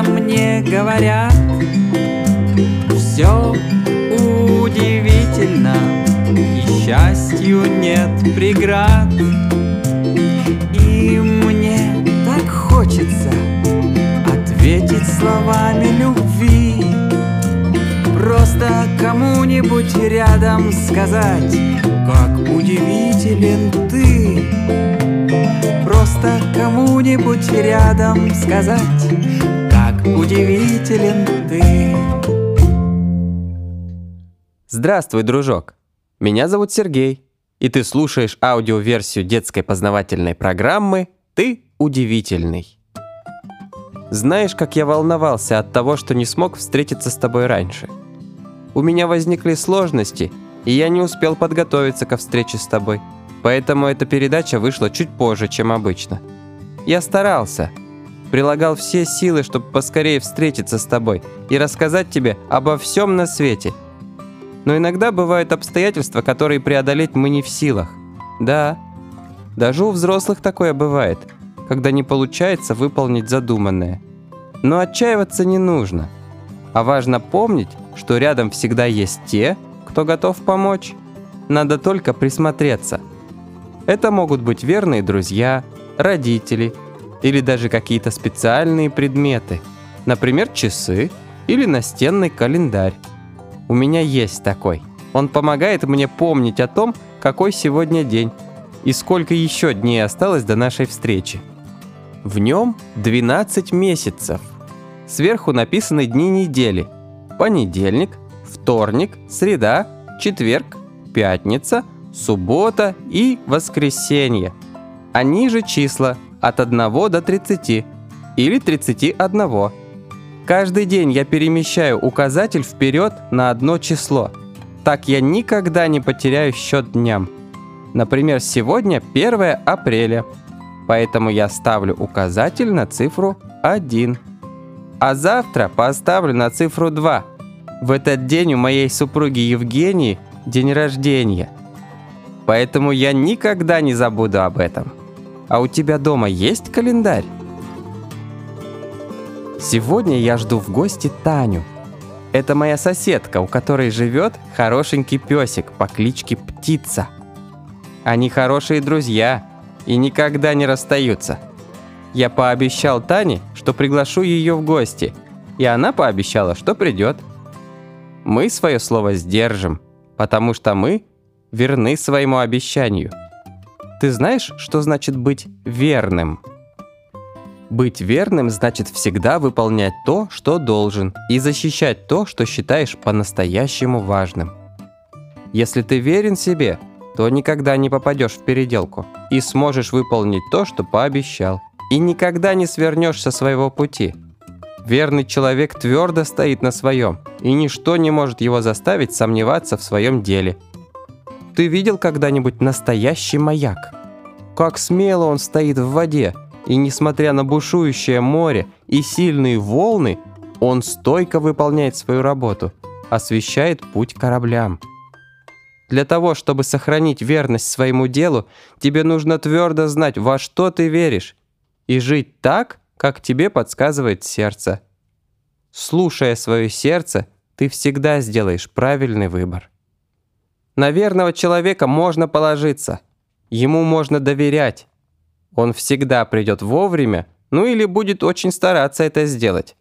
Просто мне говорят. Все удивительно И счастью нет преград. И мне так хочется Ответить словами любви. Просто кому-нибудь рядом сказать Как удивителен ты Просто кому-нибудь рядом сказать удивителен ты Здравствуй, дружок! Меня зовут Сергей, и ты слушаешь аудиоверсию детской познавательной программы «Ты удивительный». Знаешь, как я волновался от того, что не смог встретиться с тобой раньше – у меня возникли сложности, и я не успел подготовиться ко встрече с тобой. Поэтому эта передача вышла чуть позже, чем обычно. Я старался, прилагал все силы, чтобы поскорее встретиться с тобой и рассказать тебе обо всем на свете. Но иногда бывают обстоятельства, которые преодолеть мы не в силах. Да, даже у взрослых такое бывает, когда не получается выполнить задуманное. Но отчаиваться не нужно. А важно помнить, что рядом всегда есть те, кто готов помочь. Надо только присмотреться. Это могут быть верные друзья, родители или даже какие-то специальные предметы, например, часы или настенный календарь. У меня есть такой. Он помогает мне помнить о том, какой сегодня день и сколько еще дней осталось до нашей встречи. В нем 12 месяцев. Сверху написаны дни недели – понедельник, вторник, среда, четверг, пятница, суббота и воскресенье. Они же числа от 1 до 30 или 31. Каждый день я перемещаю указатель вперед на одно число. Так я никогда не потеряю счет дням. Например, сегодня 1 апреля. Поэтому я ставлю указатель на цифру 1. А завтра поставлю на цифру 2. В этот день у моей супруги Евгении день рождения. Поэтому я никогда не забуду об этом. А у тебя дома есть календарь? Сегодня я жду в гости Таню. Это моя соседка, у которой живет хорошенький песик по кличке Птица. Они хорошие друзья и никогда не расстаются. Я пообещал Тане, что приглашу ее в гости, и она пообещала, что придет. Мы свое слово сдержим, потому что мы верны своему обещанию. Ты знаешь, что значит быть верным? Быть верным значит всегда выполнять то, что должен, и защищать то, что считаешь по-настоящему важным. Если ты верен себе, то никогда не попадешь в переделку и сможешь выполнить то, что пообещал, и никогда не свернешь со своего пути – Верный человек твердо стоит на своем, и ничто не может его заставить сомневаться в своем деле. Ты видел когда-нибудь настоящий маяк? Как смело он стоит в воде, и несмотря на бушующее море и сильные волны, он стойко выполняет свою работу, освещает путь кораблям. Для того, чтобы сохранить верность своему делу, тебе нужно твердо знать, во что ты веришь, и жить так, как тебе подсказывает сердце. Слушая свое сердце, ты всегда сделаешь правильный выбор. На верного человека можно положиться. Ему можно доверять. Он всегда придет вовремя, ну или будет очень стараться это сделать.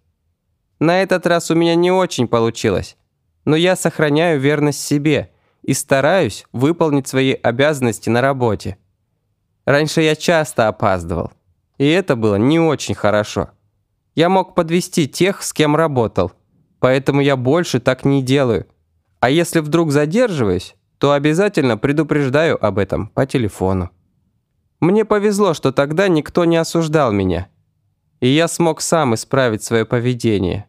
На этот раз у меня не очень получилось, но я сохраняю верность себе и стараюсь выполнить свои обязанности на работе. Раньше я часто опаздывал. И это было не очень хорошо. Я мог подвести тех, с кем работал, поэтому я больше так не делаю. А если вдруг задерживаюсь, то обязательно предупреждаю об этом по телефону. Мне повезло, что тогда никто не осуждал меня, и я смог сам исправить свое поведение.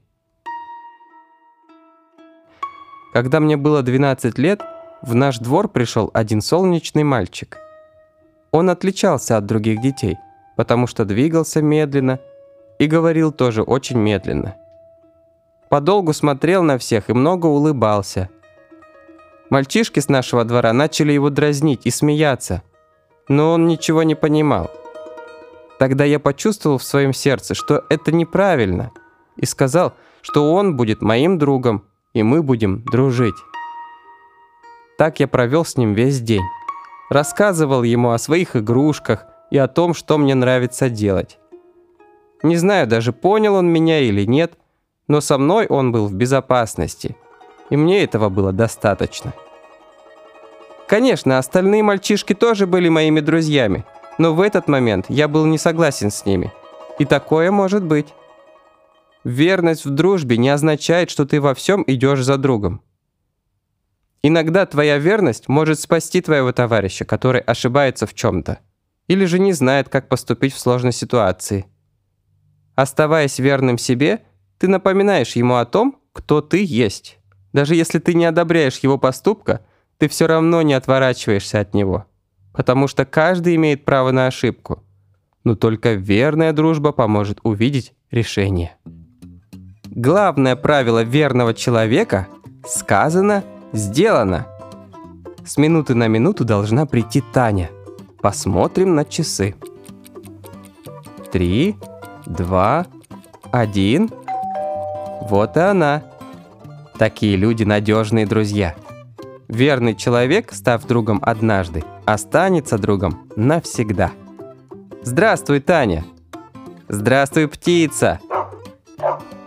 Когда мне было 12 лет, в наш двор пришел один солнечный мальчик. Он отличался от других детей – потому что двигался медленно и говорил тоже очень медленно. Подолгу смотрел на всех и много улыбался. Мальчишки с нашего двора начали его дразнить и смеяться, но он ничего не понимал. Тогда я почувствовал в своем сердце, что это неправильно, и сказал, что он будет моим другом, и мы будем дружить. Так я провел с ним весь день. Рассказывал ему о своих игрушках и о том, что мне нравится делать. Не знаю, даже понял он меня или нет, но со мной он был в безопасности, и мне этого было достаточно. Конечно, остальные мальчишки тоже были моими друзьями, но в этот момент я был не согласен с ними. И такое может быть. Верность в дружбе не означает, что ты во всем идешь за другом. Иногда твоя верность может спасти твоего товарища, который ошибается в чем-то, или же не знает, как поступить в сложной ситуации. Оставаясь верным себе, ты напоминаешь ему о том, кто ты есть. Даже если ты не одобряешь его поступка, ты все равно не отворачиваешься от него, потому что каждый имеет право на ошибку. Но только верная дружба поможет увидеть решение. Главное правило верного человека – сказано, сделано. С минуты на минуту должна прийти Таня. Посмотрим на часы. Три, два, один. Вот и она. Такие люди надежные друзья. Верный человек, став другом однажды, останется другом навсегда. Здравствуй, Таня. Здравствуй, птица.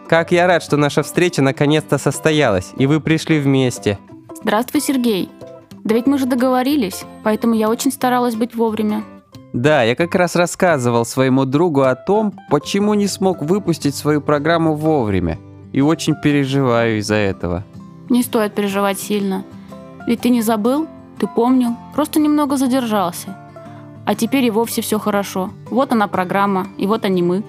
Как я рад, что наша встреча наконец-то состоялась, и вы пришли вместе. Здравствуй, Сергей. Да ведь мы же договорились, поэтому я очень старалась быть вовремя. Да, я как раз рассказывал своему другу о том, почему не смог выпустить свою программу вовремя, и очень переживаю из-за этого. Не стоит переживать сильно. Ведь ты не забыл, ты помнил, просто немного задержался. А теперь и вовсе все хорошо. Вот она программа, и вот они мы.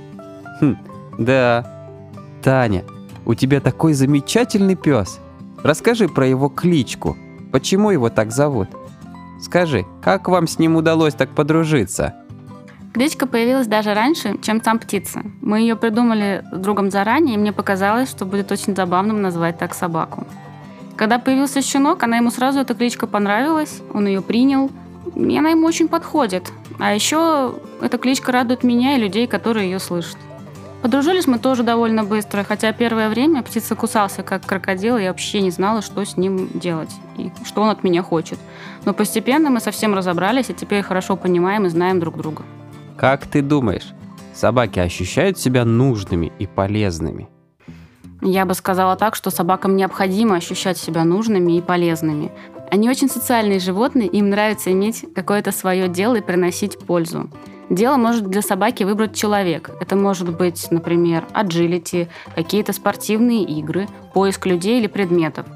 Хм, да, Таня, у тебя такой замечательный пес. Расскажи про его кличку. Почему его так зовут? Скажи, как вам с ним удалось так подружиться? Кличка появилась даже раньше, чем сам птица. Мы ее придумали с другом заранее, и мне показалось, что будет очень забавным назвать так собаку. Когда появился щенок, она ему сразу эта кличка понравилась, он ее принял, и она ему очень подходит. А еще эта кличка радует меня и людей, которые ее слышат. Подружились мы тоже довольно быстро, хотя первое время птица кусался как крокодил, и я вообще не знала, что с ним делать и что он от меня хочет. Но постепенно мы совсем разобрались, и теперь хорошо понимаем и знаем друг друга. Как ты думаешь, собаки ощущают себя нужными и полезными? Я бы сказала так, что собакам необходимо ощущать себя нужными и полезными. Они очень социальные животные, им нравится иметь какое-то свое дело и приносить пользу. Дело может для собаки выбрать человек. Это может быть, например, agility, какие-то спортивные игры, поиск людей или предметов.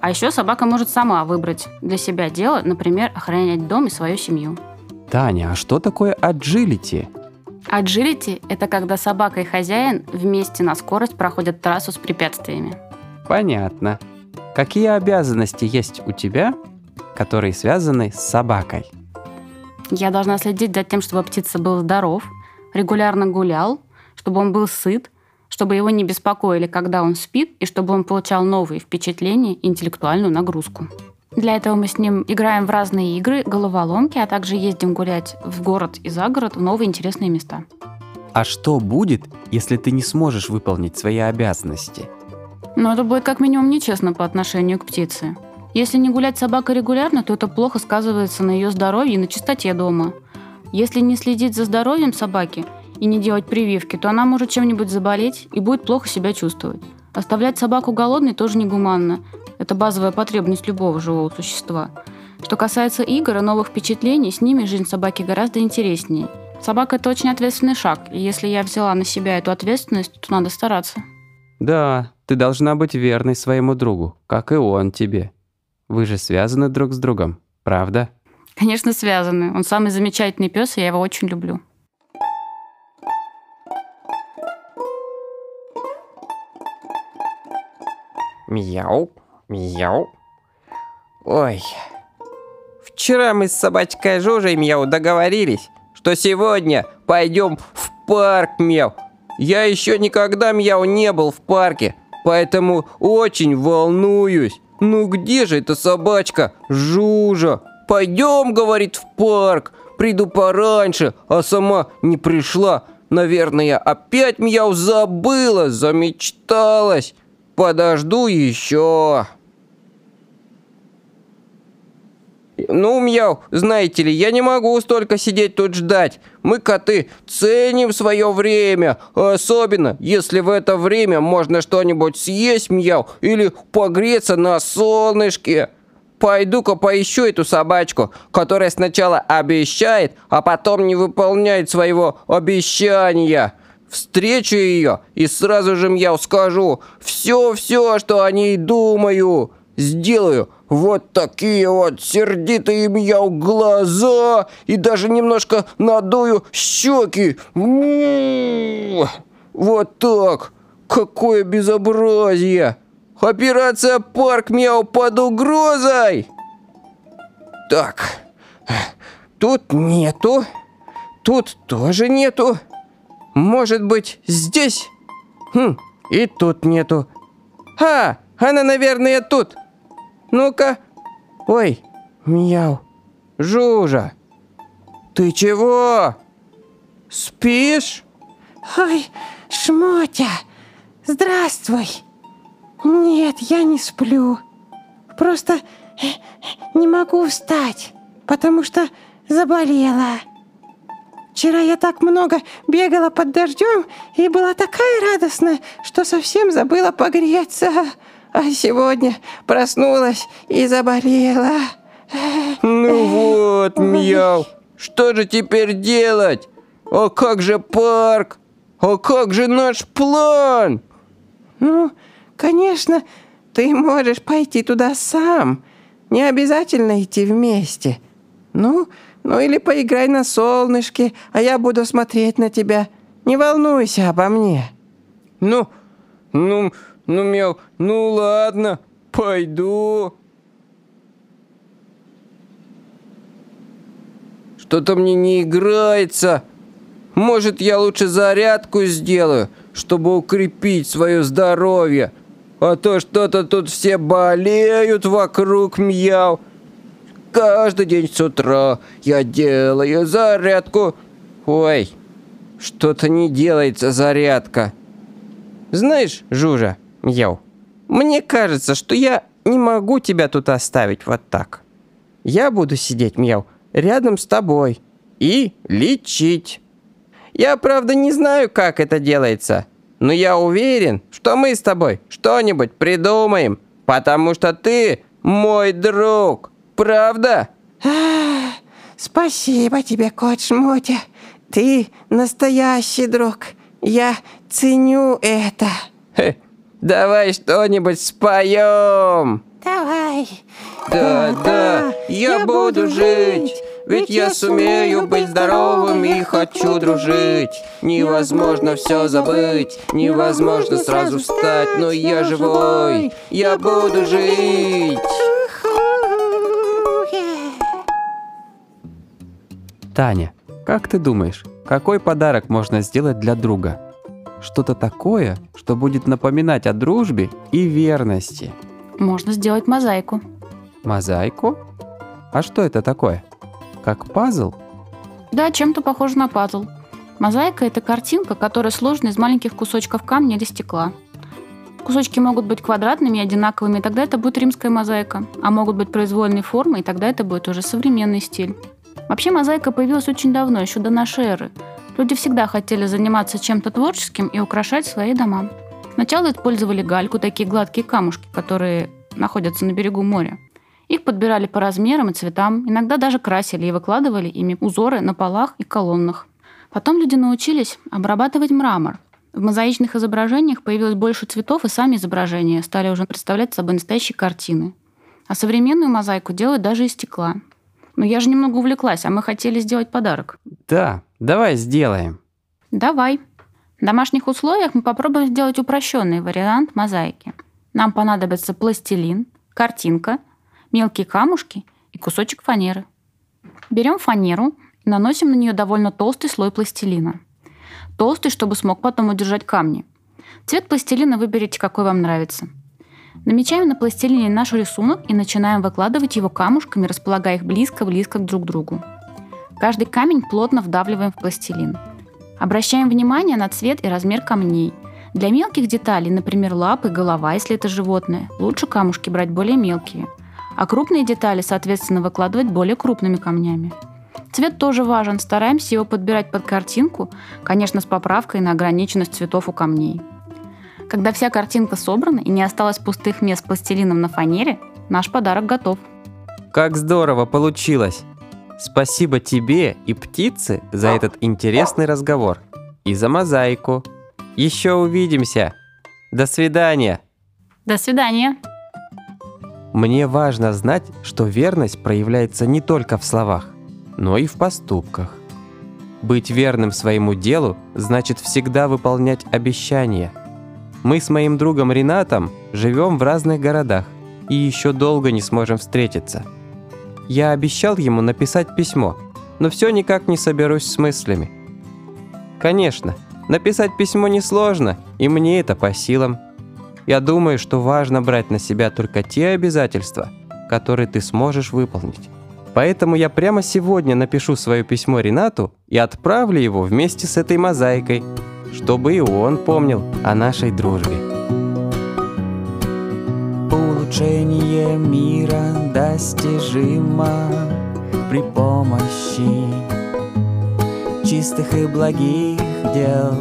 А еще собака может сама выбрать для себя дело, например, охранять дом и свою семью. Таня, а что такое agility? Agility – это когда собака и хозяин вместе на скорость проходят трассу с препятствиями. Понятно. Какие обязанности есть у тебя, которые связаны с собакой? Я должна следить за тем, чтобы птица был здоров, регулярно гулял, чтобы он был сыт, чтобы его не беспокоили, когда он спит, и чтобы он получал новые впечатления и интеллектуальную нагрузку. Для этого мы с ним играем в разные игры, головоломки, а также ездим гулять в город и за город в новые интересные места. А что будет, если ты не сможешь выполнить свои обязанности? Ну, это будет как минимум нечестно по отношению к птице. Если не гулять с собакой регулярно, то это плохо сказывается на ее здоровье и на чистоте дома. Если не следить за здоровьем собаки и не делать прививки, то она может чем-нибудь заболеть и будет плохо себя чувствовать. Оставлять собаку голодной тоже негуманно. Это базовая потребность любого живого существа. Что касается игр и новых впечатлений, с ними жизнь собаки гораздо интереснее. Собака – это очень ответственный шаг, и если я взяла на себя эту ответственность, то надо стараться. Да, ты должна быть верной своему другу, как и он тебе. Вы же связаны друг с другом, правда? Конечно, связаны. Он самый замечательный пес, и я его очень люблю. Мяу, мяу. Ой. Вчера мы с собачкой Жужей Мяу договорились, что сегодня пойдем в парк Мяу. Я еще никогда Мяу не был в парке, поэтому очень волнуюсь. «Ну где же эта собачка? Жужа! Пойдем, — говорит, — в парк. Приду пораньше, а сама не пришла. Наверное, опять мяу забыла, замечталась. Подожду еще. Ну, мяу, знаете ли, я не могу столько сидеть тут ждать. Мы, коты, ценим свое время. Особенно, если в это время можно что-нибудь съесть, мяу, или погреться на солнышке. Пойду-ка поищу эту собачку, которая сначала обещает, а потом не выполняет своего обещания. Встречу ее и сразу же я скажу все-все, что о ней думаю. Сделаю вот такие вот сердитые мяу глаза и даже немножко надую щеки. Вот так. Какое безобразие. Операция «Парк Мяу» под угрозой. Так, тут нету. Тут тоже нету. Может быть, здесь? Хм, и тут нету. А, она, наверное, тут. Ну-ка. Ой, мяу. Жужа. Ты чего? Спишь? Ой, Шмотя, здравствуй. Нет, я не сплю. Просто э, не могу встать, потому что заболела. Вчера я так много бегала под дождем и была такая радостная, что совсем забыла погреться. А сегодня проснулась и заболела. Ну вот, мяу. Что же теперь делать? А как же парк? А как же наш план? Ну, конечно, ты можешь пойти туда сам. Не обязательно идти вместе. Ну, ну или поиграй на солнышке, а я буду смотреть на тебя. Не волнуйся обо мне. Ну, ну, ну, мяу, ну ладно, пойду. Что-то мне не играется. Может, я лучше зарядку сделаю, чтобы укрепить свое здоровье. А то что-то тут все болеют вокруг мяу. Каждый день с утра я делаю зарядку. Ой, что-то не делается зарядка. Знаешь, Жужа, мяу, мне кажется, что я не могу тебя тут оставить вот так. Я буду сидеть, мяу, рядом с тобой и лечить. Я, правда, не знаю, как это делается, но я уверен, что мы с тобой что-нибудь придумаем, потому что ты мой друг, правда? А, спасибо тебе, кот Шмотя. Ты настоящий друг. Я ценю это. Хе, давай что-нибудь споем. Давай. Да, да, я буду жить. Ведь я сумею быть здоровым и хочу дружить. Невозможно все забыть, невозможно сразу встать, но я живой, я буду жить. Таня, как ты думаешь, какой подарок можно сделать для друга? Что-то такое, что будет напоминать о дружбе и верности. Можно сделать мозаику. Мозаику? А что это такое? Как пазл? Да, чем-то похоже на пазл. Мозаика – это картинка, которая сложена из маленьких кусочков камня или стекла. Кусочки могут быть квадратными одинаковыми, и тогда это будет римская мозаика. А могут быть произвольной формы, и тогда это будет уже современный стиль. Вообще мозаика появилась очень давно, еще до нашей эры. Люди всегда хотели заниматься чем-то творческим и украшать свои дома. Сначала использовали гальку, такие гладкие камушки, которые находятся на берегу моря. Их подбирали по размерам и цветам, иногда даже красили и выкладывали ими узоры на полах и колоннах. Потом люди научились обрабатывать мрамор. В мозаичных изображениях появилось больше цветов, и сами изображения стали уже представлять собой настоящие картины. А современную мозаику делают даже из стекла. Но я же немного увлеклась, а мы хотели сделать подарок. Да, давай сделаем. Давай. В домашних условиях мы попробуем сделать упрощенный вариант мозаики. Нам понадобится пластилин, картинка, мелкие камушки и кусочек фанеры. Берем фанеру и наносим на нее довольно толстый слой пластилина. Толстый, чтобы смог потом удержать камни. Цвет пластилина выберите, какой вам нравится. Намечаем на пластилине наш рисунок и начинаем выкладывать его камушками, располагая их близко-близко друг к другу. Каждый камень плотно вдавливаем в пластилин. Обращаем внимание на цвет и размер камней. Для мелких деталей, например, лапы, голова, если это животное, лучше камушки брать более мелкие, а крупные детали, соответственно, выкладывать более крупными камнями. Цвет тоже важен, стараемся его подбирать под картинку, конечно, с поправкой на ограниченность цветов у камней. Когда вся картинка собрана и не осталось пустых мест пластилином на фанере, наш подарок готов. Как здорово получилось! Спасибо тебе и птице за этот интересный разговор. И за мозаику. Еще увидимся. До свидания. До свидания. Мне важно знать, что верность проявляется не только в словах, но и в поступках. Быть верным своему делу значит всегда выполнять обещания. Мы с моим другом Ренатом живем в разных городах и еще долго не сможем встретиться – я обещал ему написать письмо, но все никак не соберусь с мыслями. Конечно, написать письмо несложно, и мне это по силам. Я думаю, что важно брать на себя только те обязательства, которые ты сможешь выполнить. Поэтому я прямо сегодня напишу свое письмо Ренату и отправлю его вместе с этой мозаикой, чтобы и он помнил о нашей дружбе. Улучшение мира достижимо при помощи чистых и благих дел,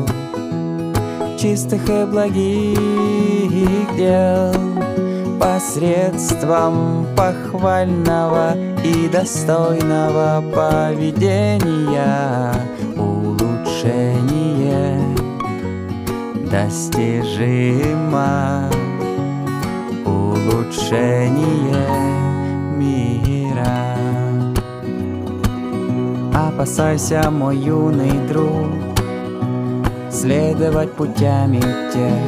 чистых и благих дел, посредством похвального и достойного поведения достижимо улучшение мира. Опасайся, мой юный друг, следовать путями тех,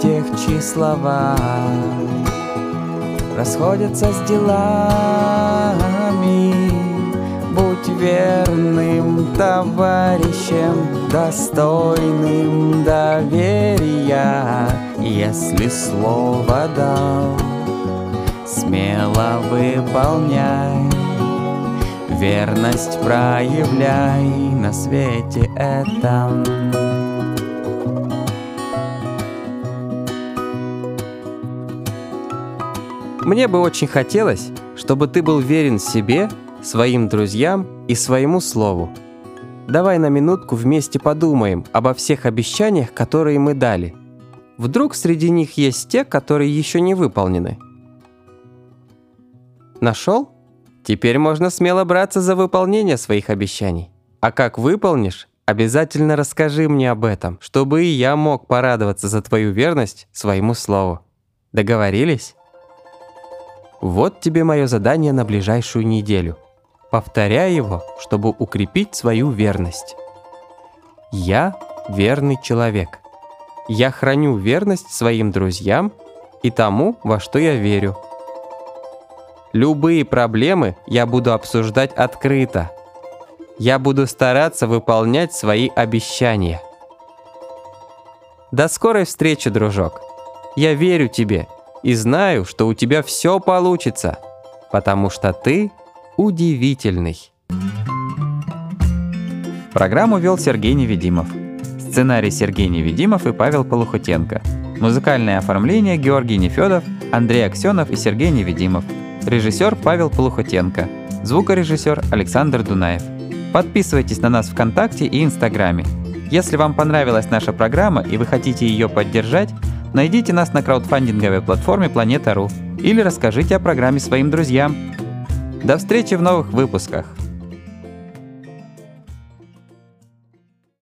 тех, чьи слова расходятся с делами. Будь верным товарищем, достойным доверия если слово дал, смело выполняй, Верность проявляй на свете этом. Мне бы очень хотелось, чтобы ты был верен себе, своим друзьям и своему слову. Давай на минутку вместе подумаем обо всех обещаниях, которые мы дали – Вдруг среди них есть те, которые еще не выполнены. Нашел? Теперь можно смело браться за выполнение своих обещаний. А как выполнишь, обязательно расскажи мне об этом, чтобы и я мог порадоваться за твою верность своему слову. Договорились? Вот тебе мое задание на ближайшую неделю. Повторяй его, чтобы укрепить свою верность. Я верный человек. Я храню верность своим друзьям и тому, во что я верю. Любые проблемы я буду обсуждать открыто. Я буду стараться выполнять свои обещания. До скорой встречи, дружок. Я верю тебе и знаю, что у тебя все получится, потому что ты удивительный. Программу вел Сергей Невидимов. Сценарий Сергей Невидимов и Павел Полухотенко. Музыкальное оформление Георгий Нефедов, Андрей Аксенов и Сергей Невидимов. Режиссер Павел Полухотенко. Звукорежиссер Александр Дунаев. Подписывайтесь на нас ВКонтакте и Инстаграме. Если вам понравилась наша программа и вы хотите ее поддержать, найдите нас на краудфандинговой платформе Планета.ру или расскажите о программе своим друзьям. До встречи в новых выпусках!